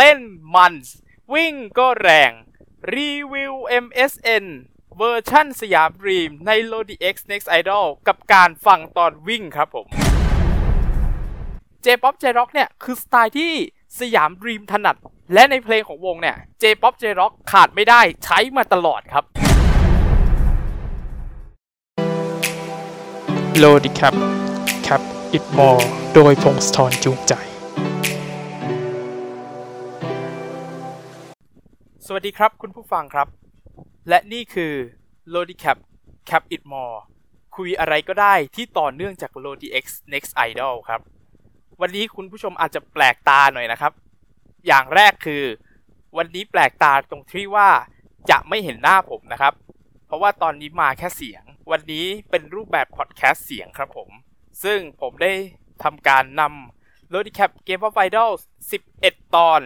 เต้นมันวิ่งก็แรง รีวิว MSN เวอร์ชั่นสยามดรีมใน Lodi X Next Idol กับการฟังตอนวิ่งครับผม J-POP J-Rock เนี่ย คือสไตล์ที่สยามดรีมถนัด และในเพลงของวงเนี่ย J-POP J-Rock ขาดไม่ได้ใช้มาตลอดครับโลดิแคปแคปอิดมอร์โดยพงศธรจูงใจ สวัสดีครับคุณผู้ฟังครับ และนี่คือ Lodi Cap Cap It More คุยอะไรก็ได้ที่ต่อเนื่องจาก Lodi X Next Idol ครับ วันนี้คุณผู้ชมอาจจะแปลกตาหน่อยนะครับ อย่างแรกคือ วันนี้แปลกตาตรงที่ว่าจะไม่เห็นหน้าผมนะครับ เพราะว่าตอนนี้มาแค่เสียง วันนี้เป็นรูปแบบพอดแคสต์เสียงครับผม ซึ่งผมได้ทำการนำ Lodi Cap Game of Idols 11 ตอน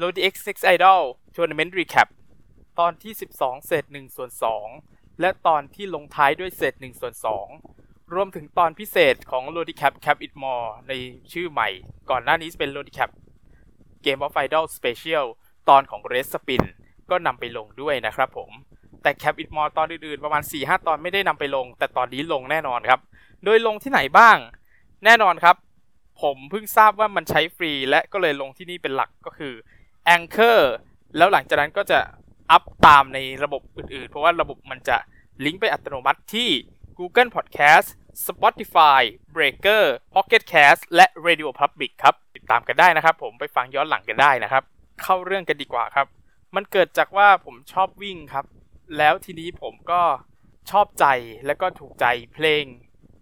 Lodi X Next Idol Tournament Recap ตอนที่ 12 เศษ1ส่วน2และตอนที่ลงท้ายด้วยเศษ1ส่วน2รวมถึงตอนพิเศษของ Lodi Cap Cap It More ในชื่อใหม่ ก่อนหน้านี้เป็น Lodi Cap Game of Idol Special ตอนของ Red Spin ก็นำไปลงด้วยนะครับผม แต่ Cap It More ตอนอื่นๆ ประมาณ 4-5 ตอนไม่ได้นำไปลง แต่ตอนนี้ลงแน่นอนครับ โดยลงที่ไหนบ้าง แน่นอนครับ ผมเพิ่งทราบว่ามันใช้ฟรี และก็เลยลงที่นี่เป็นหลักก็คือ Anchor แล้วหลังจากนั้นก็จะอัพตามในระบบอื่นๆ เพราะว่าระบบมันจะลิงก์ไปอัตโนมัติที่ Google Podcast Spotify Breaker Pocket Cast และ Radio Public ครับ ติดตามกันได้นะครับ ผมไปฟังย้อนหลังกันได้นะครับ เข้าเรื่องกันดีกว่าครับ มันเกิดจากว่าผมชอบวิ่งครับ แล้วทีนี้ผมก็ชอบใจและก็ถูกใจเพลง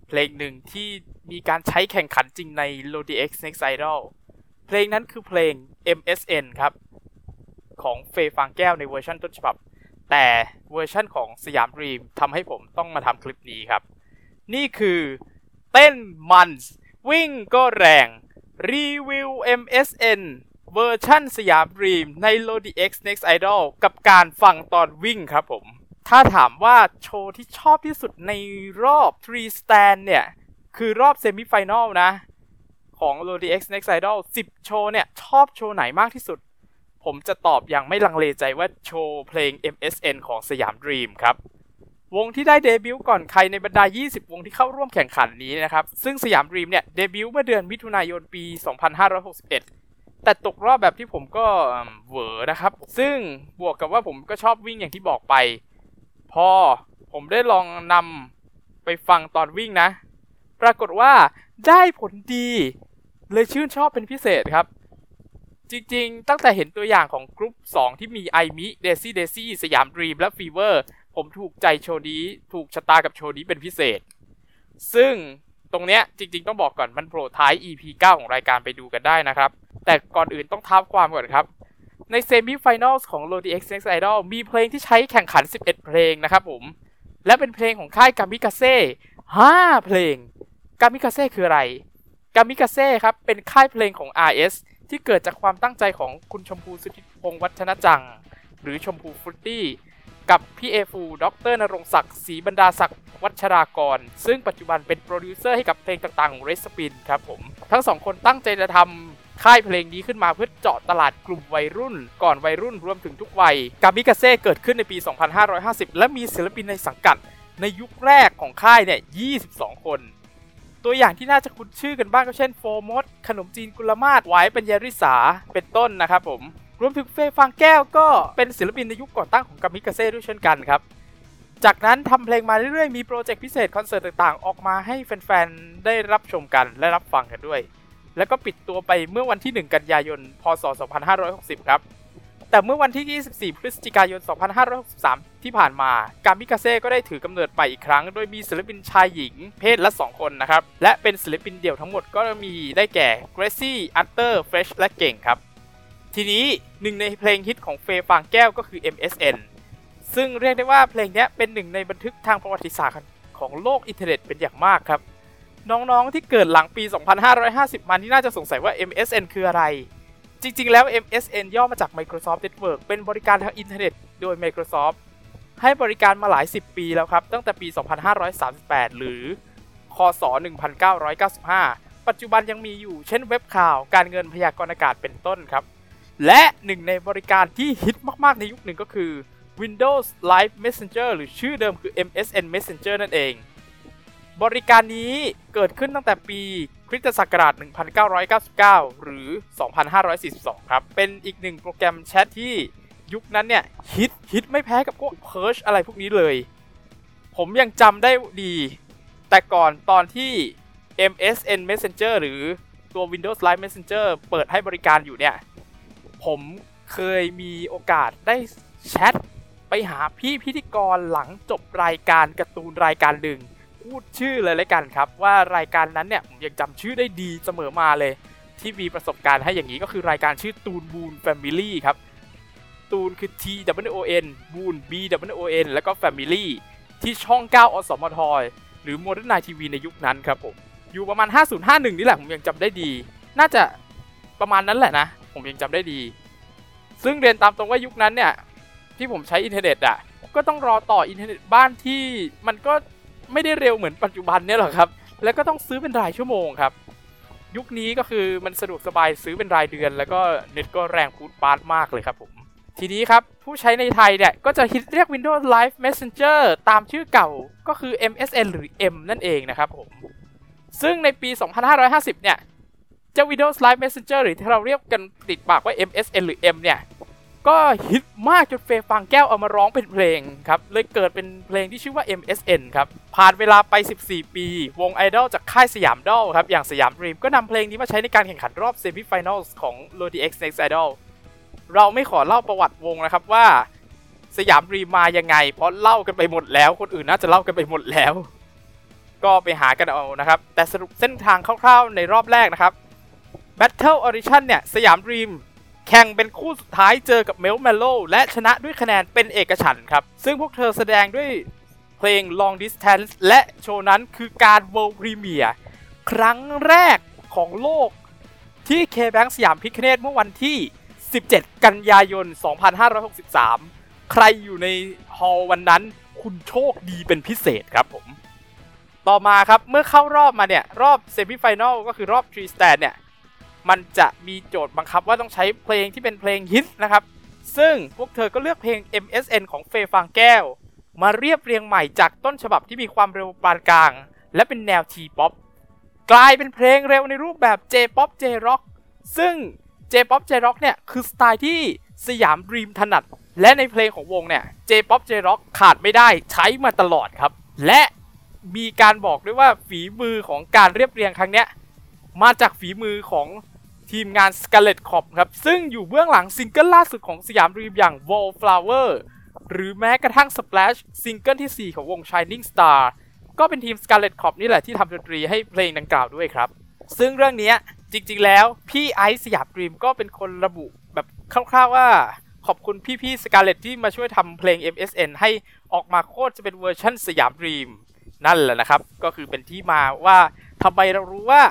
เพลงหนึ่งที่มีการใช้แข่งขันจริงใน Lodi X Next Idol เพลงนั้นคือเพลง MSN ครับ ของเฟย์ฟางแก้วในเวอร์ชันต้นฉบับ แต่เวอร์ชันของสยามดรีมทำให้ผมต้องมาทำคลิปนี้ครับ นี่คือเต้นมันวิ่งก็แรงรีวิว MSN เวอร์ชันสยามดรีมใน Lodi X Next Idol กับการฟังตอนวิ่งครับผม ถ้าถามว่าโชว์ที่ชอบที่สุดในรอบ 3 stand เนี่ย คือรอบ semi-final นะ ของ Lodi X Next Idol 10 โชว์เนี่ย ชอบโชว์ไหนมากที่สุด ผมจะตอบอย่างไม่ลังเลใจว่าโชว์เพลง MSN ของสยามดรีมครับ วงที่ได้เดบิวต์ก่อนใครในบรรดา 20 วงที่เข้าร่วมแข่งขันนี้นะครับ ซึ่งสยามดรีมเนี่ยเดบิวต์เมื่อเดือนมิถุนายนปี 2561 แต่ตกรอบแบบที่ผมก็เหวอนะครับ ซึ่งบวกกับว่าผมก็ชอบวิ่งอย่างที่บอกไป พอผมได้ลองนำไปฟังตอนวิ่งนะ ปรากฏว่าได้ผลดี เลยชื่นชอบเป็นพิเศษครับ จริงๆ ตั้งแต่เห็นตัวอย่างของกรุ๊ป 2 ที่มีไอมิเดซี่เดซี่สยามดรีมและฟีเวอร์ผมถูกใจโชว์นี้ถูกชะตากับโชว์นี้เป็นพิเศษ ซึ่งตรงเนี้ยจริงๆ ต้องบอกก่อนมันโผล่ท้าย EP 9 ของรายการไปดูกันได้นะครับ แต่ก่อนอื่นต้องเท้าความก่อนครับ ใน semi-final ของ Lodi X Next Idol มีเพลงที่ใช้แข่งขัน 11 เพลงนะครับผม และเป็นเพลงของค่ายกามิกาเซ่5เพลงกามิกาเซ่คืออะไรกามิกาเซ่ครับเป็นค่ายเพลงของ RS ที่เกิดจากความตั้งใจของคุณชมพูสุทธิพงษ์วัฒนจัง หรือชมพูฟรุตตี้ กับพี่เอฟูดรนรงศักดิ์ศรีบรรดาศักดิ์วัชรากร ซึ่งปัจจุบันเป็นโปรดิวเซอร์ให้กับเพลงต่างๆของเรสปินครับผมทั้งสองคนตั้งใจจะทำค่ายเพลงนี้ขึ้นมาเพื่อเจาะตลาดกลุ่มวัยรุ่น ก่อนวัยรุ่นรวมถึงทุกวัยกามิกาเซ่เกิดขึ้นในปี 2550 และมีศิลปินในสังกัดในยุคแรกของค่ายเนี่ย 22 คน ตัวอย่างที่น่าจะคุ้นชื่อกันบ้างก็เช่นโฟมดขนมจีนกุลมาศหวายปัญญริสาเป็นต้นนะครับผมรวมถึงเฟย์ฟางแก้วก็เป็นศิลปินในยุคก่อตั้งของกามิกาเซ่ด้วยเช่นกันครับ จากนั้นทำเพลงมาเรื่อยๆ มีโปรเจกต์พิเศษคอนเสิร์ตต่างๆ ออกมาให้แฟนๆ ได้รับชมกันและรับฟังกันด้วย แล้วก็ปิดตัวไปเมื่อวันที่ 1 กันยายน พศ 2560 ครับ แต่เมื่อวันที่ 24 พฤศจิกายน 2563 ที่ผ่านมา กามิกาเซ่ก็ได้ถือกำเนิดไปอีกครั้ง โดยมีศิลปินชายหญิง เพศละ 2 คนนะครับ และเป็นศิลปินเดี่ยวทั้งหมดก็มีได้แก่เกรซี่ อัตเตอร์ เฟรช และเก่งครับ ทีนี้หนึ่งในเพลงฮิตของเฟย์ฟางแก้วก็คือ MSN ซึ่งเรียกได้ว่าเพลงนี้เป็นหนึ่งในบันทึกทางประวัติศาสตร์ของโลกอินเทอร์เน็ตเป็นอย่างมากครับ น้องๆที่เกิดหลังปี 2550 มานี่น่าจะสงสัยว่า MSN คืออะไร จริง ๆ แล้ว MSN ย่อมาจาก Microsoft Network เป็นบริการทางอินเทอร์เน็ตโดย Microsoft ให้บริการมาหลาย 10 ปีแล้วครับ ตั้งแต่ปี 2538 หรือ คศ 1995 ปัจจุบันยังมีอยู่เช่นเว็บข่าว การเงินพยากรณ์อากาศเป็นต้นครับ และหนึ่งในบริการที่ฮิตมาก ๆ ในยุคหนึ่งก็คือ Windows Live Messenger หรือชื่อเดิมคือ MSN Messenger นั่นเอง บริการนี้เกิดขึ้นตั้งแต่ปีคริสตศักราช 1999 หรือ 2542 ครับ เป็นอีกหนึ่งโปรแกรมแชทที่ยุคนั้นเนี่ยฮิตฮิตไม่แพ้กับพวก Perch อะไรพวกนี้เลย ผมยังจำได้ดี แต่ก่อนตอนที่ MSN Messenger หรือตัว Windows Live Messenger เปิดให้บริการอยู่เนี่ย ผมเคยมีโอกาสได้แชทไปหาพี่พิธีกรหลังจบรายการการ์ตูนรายการหนึ่ง พูดชื่อเลยล้วกันครับ ว่ารายการนั้นเนี่ยผมยังจำชื่อได้ดีเสมอมาเลย ที่มีประสบการณ์ให้อย่างนี้ก็คือรายการชื่อตูนบูนแฟมิลี่ครับตูนคือ T W O N บูน B W O N แล้วก็ Family ที่ช่อง 9 อสมทหรือ Modern Night TV ในยุคนั้นครับผมอยู่ประมาณ 5051 นี่แหละผมยังจำได้ดี น่าจะประมาณนั้นแหละนะ ผมยังจำได้ดี ซึ่งเรียนตามตรงว่ายุคนั้นเนี่ย ที่ผมใช้อินเทอร์เน็ตอะ ก็ต้องรอต่ออินเทอร์เน็ตบ้านที่มันก็ ไม่ได้เร็วเหมือนปัจจุบันเนี่ยหรอกครับ แล้วก็ต้องซื้อเป็นรายชั่วโมงครับ ยุคนี้ก็คือมันสะดวกสบายซื้อเป็นรายเดือน แล้วก็เน็ตก็แรงปรู๊ดปร๊าดมากเลยครับผม ทีนี้ครับ ผู้ใช้ในไทยเนี่ย ก็จะฮิตเรียก Windows Live Messenger ตามชื่อเก่าก็คือ MSN หรือ M นั่นเองนะครับผม ซึ่งในปี 2550 เนี่ยเจ้า Windows Live Messenger หรือที่เราเรียกกันติดปากว่า MSN หรือ M เนี่ย ก็ฮิตมากจนเฟย์ฟางแก้วเอามาร้องเป็นเพลงครับ เลยเกิดเป็นเพลงที่ชื่อว่า MSN ครับ ผ่านเวลาไป 14 ปี วงไอดอลจากค่ายสยามดอลครับ อย่างสยามดรีมก็นำเพลงนี้มาใช้ในการแข่งขันรอบ semi-final ของ LODI X Next Idol เราไม่ขอเล่าประวัติวงนะครับว่าสยามดรีมมายังไง เพราะเล่ากันไปหมดแล้ว คนอื่นน่าจะเล่ากันไปหมดแล้ว ก็ไปหากันเอานะครับ แต่สรุปเส้นทางคร่าวๆในรอบแรกนะครับ Battle Audition เนี่ยสยามดรีม แข่งเป็นคู่สุดท้ายเจอกับเมลเมโลและชนะด้วยคะแนนเป็นเอกฉันท์ครับ ซึ่งพวกเธอแสดงด้วยเพลง Long Distance และโชว์นั้นคือการ World Premiere ครั้งแรกของโลกที่ K-Bank สยามพิคเนตเมื่อวันที่ 17 กันยายน 2563 ใครอยู่ในฮอล์วันนั้นคุณโชคดีเป็นพิเศษครับผม ต่อมาครับ เมื่อเข้ารอบมาเนี่ย รอบเซมิไฟแนลก็คือรอบ3 stand เนี่ย มันจะมีโจทย์บังคับว่าต้องใช้เพลงที่เป็นเพลงฮิตนะครับ ซึ่งพวกเธอก็เลือกเพลง MSN ของเฟยฟางแก้ว มาเรียบเรียงใหม่จากต้นฉบับที่มีความเร็วปานกลาง และเป็นแนว T-POP กลายเป็นเพลงเร็วในรูปแบบ J-POP J-Rock ซึ่ง J-POP J-Rock เนี่ยคือสไตล์ที่สยามดรีมถนัด และในเพลงของวงเนี่ย J-POP J-Rock ขาดไม่ได้ใช้มาตลอดครับ และมีการบอกด้วยว่าฝีมือของการเรียบเรียงครั้งเนี้ยมาจากฝีมือของ ทีมงาน Scarlet Corp ครับ ซึ่งอยู่เบื้องหลังซิงเกิลล่าสุดของสยามดรีมอย่าง Wallflower หรือแม้กระทั่ง Splash ซิงเกิลที่ 4 ของวง Shining Star ก็เป็นทีม Scarlet Corp นี่แหละที่ทำดนตรีให้เพลงดังกล่าวด้วยครับ ซึ่งเรื่องนี้จริงๆ แล้วพี่ไอซ์สยามดรีมก็เป็นคนระบุแบบคร่าวๆว่าขอบคุณพี่ๆ Scarlet ที่มาช่วยทำเพลง MSN ให้ออกมาโคตรจะเป็นเวอร์ชั่นสยามดรีมนั่นแหละนะครับ ก็คือเป็นที่มาว่าทำไมเรารู้ว่า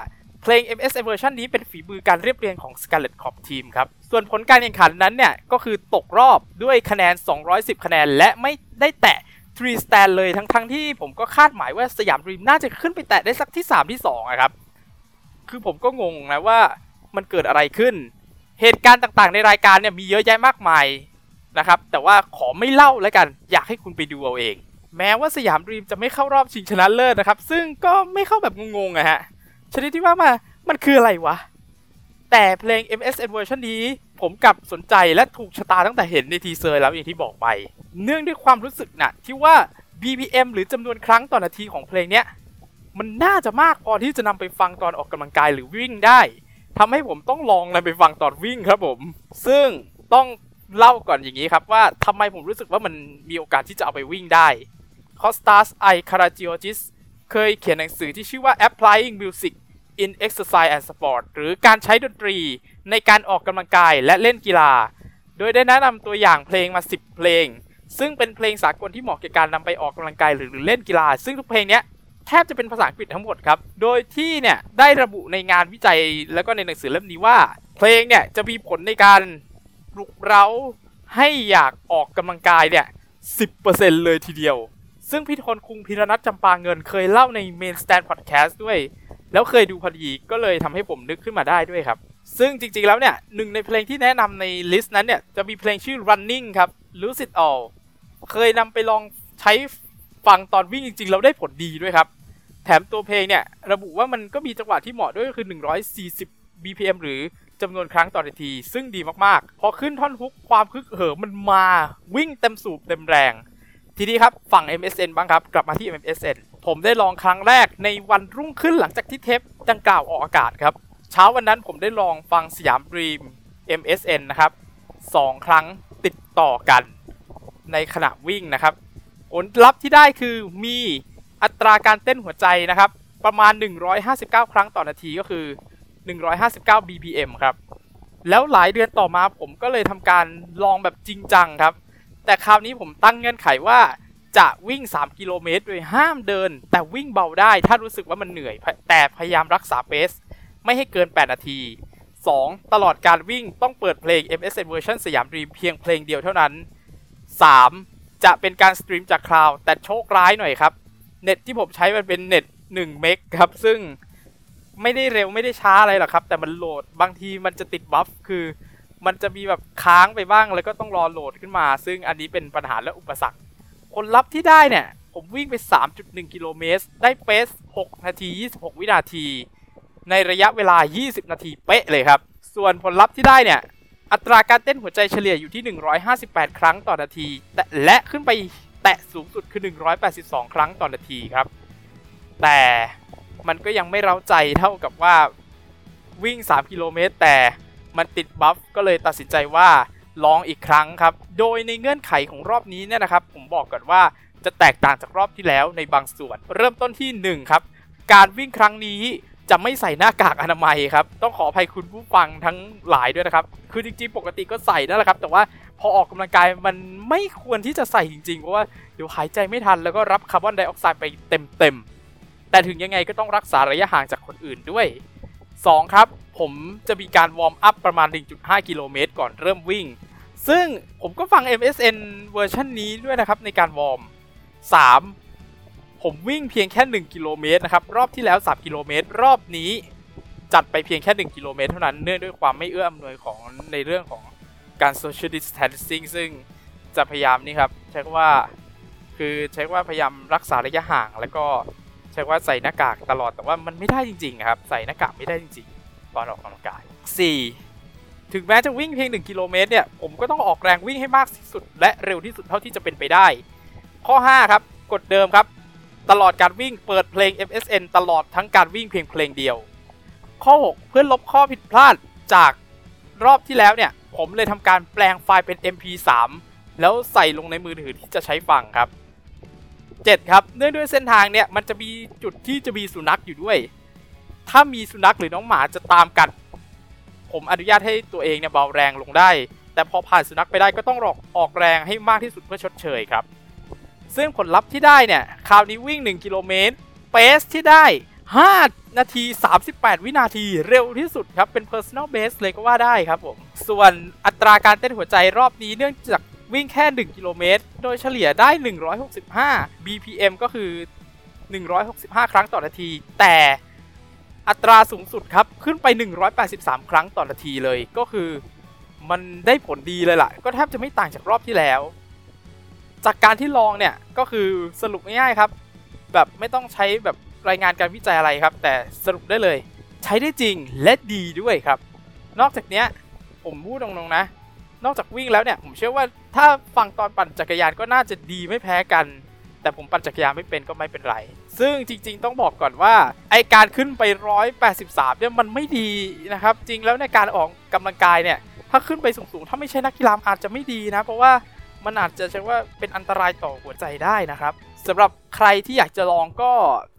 เพลง MSN เวอร์ชันนี้เป็นฝีมือการเรียบเรียงของ Scarlet Corp Team ครับ ส่วนผลการแข่งขันนั้นเนี่ย ก็คือตกรอบด้วยคะแนน 210 คะแนน และไม่ได้แตะ3 stand เลยทั้งๆที่ผมก็คาดหมายว่าสยามดรีมน่าจะขึ้นไปแตะได้สักที่ 3 ที่2อะครับ คือผมก็งงนะว่ามันเกิดอะไรขึ้น เหตุการณ์ต่างๆ ในรายการเนี่ยมีเยอะแยะมากมายนะครับ แต่ว่าขอไม่เล่าแล้วกัน อยากให้คุณไปดูเอาเอง แม้ว่าสยามดรีมจะไม่เข้ารอบชิงชนะเลิศนะครับ ซึ่งก็ไม่เข้าแบบงงๆอะฮะ ชนิดที่ว่ามา มันคืออะไรวะ แต่เพลง MSN เวอร์ชันนี้ ผมกลับสนใจและถูกชะตาตั้งแต่เห็นใน teaser แล้วอย่างที่บอกไป เนื่องด้วยความรู้สึกนะที่ว่า BPM หรือจำนวนครั้งต่อนาทีของเพลงเนี้ย มันน่าจะมากพอที่จะนำไปฟังตอนออกกำลังกายหรือวิ่งได้ทำให้ผมต้องลองนำไปฟังตอนวิ่งครับผม ซึ่งต้องเล่าก่อนอย่างนี้ครับว่าทำไมผมรู้สึกว่ามันมีโอกาสที่จะเอาไปวิ่งได้ Costas I Karageorghis เคยเขียนหนังสือที่ชื่อว่า Applying Music in Exercise and Sport หรือการใช้ดนตรีในการออกกำลังกายและเล่นกีฬา โดยได้แนะนำตัวอย่างเพลงมา 10 เพลง ซึ่งเป็นเพลงสากลที่เหมาะกับการนำไปออกกำลังกายหรือเล่นกีฬา ซึ่งทุกเพลงเนี้ยแทบจะเป็นภาษาอังกฤษทั้งหมดครับ โดยที่เนี่ยได้ระบุในงานวิจัยแล้วก็ในหนังสือเล่มนี้ว่า เพลงเนี่ยจะมีผลในการปลุกเร้าให้อยากออกกำลังกายเนี่ย10%เลยทีเดียว ซึ่งพี่ทนคุงพิรนัทจำปาเงินเคยเล่าใน Main Stand Podcast ด้วย แล้วเคยดูพอดีก็เลยทำให้ผมนึกขึ้นมาได้ด้วยครับ ซึ่งจริงๆแล้วเนี่ยหนึ่งในเพลงที่แนะนำในลิสต์นั้นเนี่ยจะมีเพลงชื่อ running ครับ lose it all เคยนำไปลองใช้ฟังตอนวิ่งจริงๆ แล้วได้ผลดีด้วยครับ แถมตัวเพลงเนี่ยระบุว่ามันก็มีจังหวะที่เหมาะด้วยก็คือ 140 BPM หรือจำนวนครั้งต่อนาที ซึ่งดีมากๆ พอขึ้นท่อนฮุกความคึกเหิมมันมาวิ่งเต็มสูบเต็มแรง ทีนี้ครับฝั่ง MSN บ้างครับ กลับมาที่ MSN ผมได้ลองครั้งแรกในวันรุ่งขึ้นหลังจากที่เทปดังกล่าวออกอากาศครับ เช้าวันนั้นผมได้ลองฟังสยามรีม MSN นะครับสองครั้งติดต่อกัน ในขณะวิ่งนะครับผลลัพธ์ที่ได้คือมีอัตราการเต้นหัวใจนะครับ ประมาณ 159 ครั้งต่อนาทีก็คือ 159 BPM ครับ แล้วหลายเดือนต่อมาผมก็เลยทำการลองแบบจริงจังครับ แต่คราวนี้ผมตั้งเงื่อนไขว่าจะวิ่ง 3 กิโลเมตร โดยห้ามเดิน แต่วิ่งเบาได้ ถ้ารู้สึกว่ามันเหนื่อย แต่พยายามรักษา pace ไม่ให้เกิน 8 นาที 2. ตลอดการวิ่งต้องเปิดเพลง MSN เวอร์ชันสยามดรีมเพียงเพลงเดียวเท่านั้น 3. จะเป็นการ stream จาก cloud แต่โชคร้ายหน่อยครับ เน็ตที่ผมใช้มันเป็นเน็ต1เมกครับ ซึ่งไม่ได้เร็วไม่ได้ช้าอะไรหรอกครับ แต่มันโหลดบางทีมันจะติดบัฟคือ มันจะมีแบบค้างไปบ้างแล้วก็ต้องรอโหลดขึ้นมา ซึ่งอันนี้เป็นปัญหาและอุปสรรค ผลลัพธ์ที่ได้เนี่ย ผมวิ่งไป 3.1 กิโลเมตร ได้เปส 6 นาที 26 วินาที ในระยะเวลา 20 นาทีเป๊ะเลยครับ ส่วนผลลัพธ์ที่ได้เนี่ย อัตราการเต้นหัวใจเฉลี่ยอยู่ที่ 158 ครั้งต่อนาทีแต่และขึ้นไปแตะสูงสุดคือ 182 ครั้งต่อนาทีครับ แต่มันก็ยังไม่เร้าใจเท่ากับว่าวิ่ง 3 กิโลเมตรแต่ มันติดบัฟก็เลยตัดสินใจว่าลองอีกครั้งครับ โดยในเงื่อนไขของรอบนี้เนี่ยนะครับ ผมบอกก่อนว่าจะแตกต่างจากรอบที่แล้วในบางส่วน เริ่มต้นที่ 1 ครับ การวิ่งครั้งนี้จะไม่ใส่หน้ากากอนามัยครับ ต้องขออภัยคุณผู้ฟังทั้งหลายด้วยนะครับ คือจริงๆ ปกติก็ใส่นั่นแหละครับ แต่ว่าพอออกกำลังกายมันไม่ควรที่จะใส่จริงๆ เพราะว่าเดี๋ยวหายใจไม่ทันแล้วก็รับคาร์บอนไดออกไซด์ไปเต็มๆ แต่ถึงยังไงก็ต้องรักษาระยะห่างจากคนอื่นด้วย 2 ครับ ผมจะมีการวอร์มอัพประมาณ 1.5 กิโลเมตรก่อนเริ่มวิ่ง ซึ่งผมก็ฟัง MSN เวอร์ชันนี้ด้วยนะครับในการวอร์ม 3. ผมวิ่งเพียงแค่ 1 กิโลเมตรนะครับ รอบที่แล้ว 3 กิโลเมตร รอบนี้จัดไปเพียงแค่ 1 กิโลเมตรเท่านั้น เนื่องด้วยความไม่เอื้ออำนวยของในเรื่องของการ social distancing ซึ่งจะพยายามนี่ครับ ใช้ว่าคือใช้ว่าพยายามรักษาระยะห่างแล้วก็ ใช้ว่าใส่หน้ากากตลอดแต่ว่ามันไม่ได้จริงๆครับ ใส่หน้ากากไม่ได้จริงๆตอนออกกำลังกาย 4. ถึงแม้จะวิ่งเพียง 1 กิโลเมตรเนี่ย ผมก็ต้องออกแรงวิ่งให้มากที่สุด และเร็วที่สุดเท่าที่จะเป็นไปได้ ข้อ 5 ครับกฎเดิมครับ ตลอดการวิ่งเปิดเพลง MSN ตลอดทั้งการวิ่งเพียงเพลงเดียว ข้อ 6 เพื่อลบข้อผิดพลาดจากรอบที่แล้วเนี่ย ผมเลยทำการแปลงไฟล์เป็น MP3 แล้วใส่ลงในมือถือที่จะใช้ฟังครับ 7 ครับเนื่องด้วยเส้นทางเนี่ยมันจะมีจุดที่จะมีสุนัขอยู่ด้วย ถ้ามีสุนัขหรือน้องหมาจะตามกัด ผมอนุญาตให้ตัวเองเนี่ยเบาแรงลงได้ แต่พอผ่านสุนัขไปได้ก็ต้องออกออกแรงให้มากที่สุดเพื่อชดเชยครับ ซึ่งผลลัพธ์ที่ได้เนี่ยคราวนี้วิ่ง 1 กิโลเมตรเปสที่ได้ 5 นาที 38 วินาทีเร็วที่สุดครับ เป็น personal best เลยก็ว่าได้ครับผม ส่วนอัตราการเต้นหัวใจรอบนี้เนื่องจาก วิ่งแค่ 1 กิโลเมตร โดยเฉลี่ยได้ 165 BPM ก็คือ 165 ครั้งต่อนาที แต่อัตราสูงสุดครับ ขึ้นไป 183 ครั้งต่อนาทีเลย ก็คือมันได้ผลดีเลยล่ะ ก็แทบจะไม่ต่างจากรอบที่แล้ว จากการที่ลองเนี่ย ก็คือสรุปง่ายๆครับ แบบไม่ต้องใช้แบบรายงานการวิจัยอะไรครับ แต่สรุปได้เลย ใช้ได้จริงและดีด้วยครับ นอกจากนี้ผมพูดตรงๆนะ นอกจากวิ่งแล้วเนี่ยผมเชื่อว่าถ้าฟังตอนปั่นจักรยานก็น่าจะดีไม่แพ้กัน แต่ผมปั่นจักรยานไม่เป็นก็ไม่เป็นไร ซึ่งจริง ๆ ต้องบอกก่อนว่าไอการขึ้นไป 183เนี่ยมันไม่ดีนะครับ จริงแล้วในการออกกำลังกายเนี่ยถ้าขึ้นไปสูงๆถ้าไม่ใช่นักกีฬาอาจจะไม่ดีนะ เพราะว่ามันอาจจะใช้ว่าเป็นอันตรายต่อหัวใจได้นะครับสำหรับใครที่อยากจะลองก็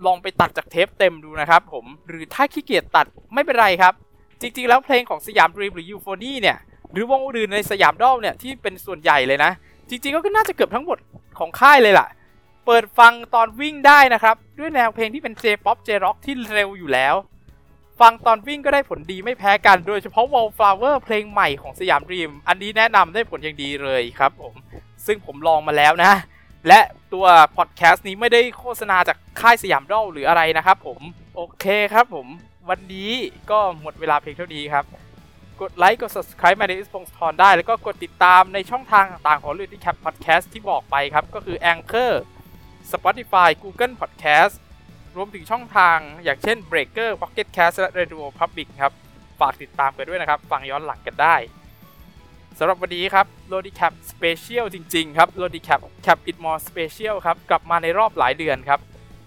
ลองไปตัดจากเทปเต็มดูนะครับผมหรือถ้าขี้เกียจตัดไม่เป็นไรครับ จริงๆ แล้วเพลงของสยามดรีมหรือยูโฟนี่เนี่ย หรือวงอื่นในสยามดอลเนี่ยที่เป็นส่วนใหญ่เลยนะ จริงๆก็น่าจะเกือบทั้งหมดของค่ายเลยล่ะ เปิดฟังตอนวิ่งได้นะครับ ด้วยแนวเพลงที่เป็น J-POP J-Rock ที่เร็วอยู่แล้ว ฟังตอนวิ่งก็ได้ผลดีไม่แพ้กัน โดยเฉพาะ Wallflower เพลงใหม่ของสยามดรีม อันนี้แนะนำได้ผลอย่างดีเลยครับผม ซึ่งผมลองมาแล้วนะ และตัวพอดแคสต์นี้ไม่ได้โฆษณาจากค่ายสยามดอลหรืออะไรนะครับผม โอเคครับผม วันนี้ก็หมดเวลาเพียงเท่านี้ครับ กดไลค์กด subscribe มาในอิสพงศธรได้ แล้วก็กดติดตามในช่องทางต่างๆของ Ludy Cap Podcast ที่บอกไปครับ ก็คือ Anchor Spotify Google Podcast รวมถึงช่องทางอย่างเช่น Breaker Pocket Cast และ Radio Public ครับ ฝากติดตามกันด้วยนะครับ ฟังย้อนหลังกันได้สำหรับวันนี้ครับ Lodi Cap Special จริง ๆ ครับ Lodi Cap Cap It More Special ครับ กลับมาในรอบหลายเดือนครับ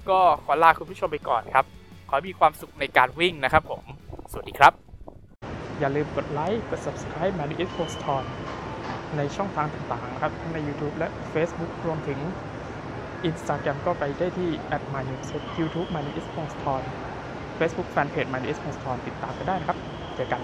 ก็ขอลาคุณผู้ชมไปก่อนครับ ขอมีความสุขในการวิ่งนะครับผม สวัสดีครับ อย่าลืมกดไลค์ กด subscribe มาดิอิสโพสทอนในช่องทางต่างๆครับทั้งใน YouTube และ Facebook รวมถึง Instagram ก็ไปได้ที่ at m y n e w s YouTube m y n e w s p o s t o n Facebook Fanpage m y n e w s p o s t o n ติดตามกันได้นะครับ เจอกัน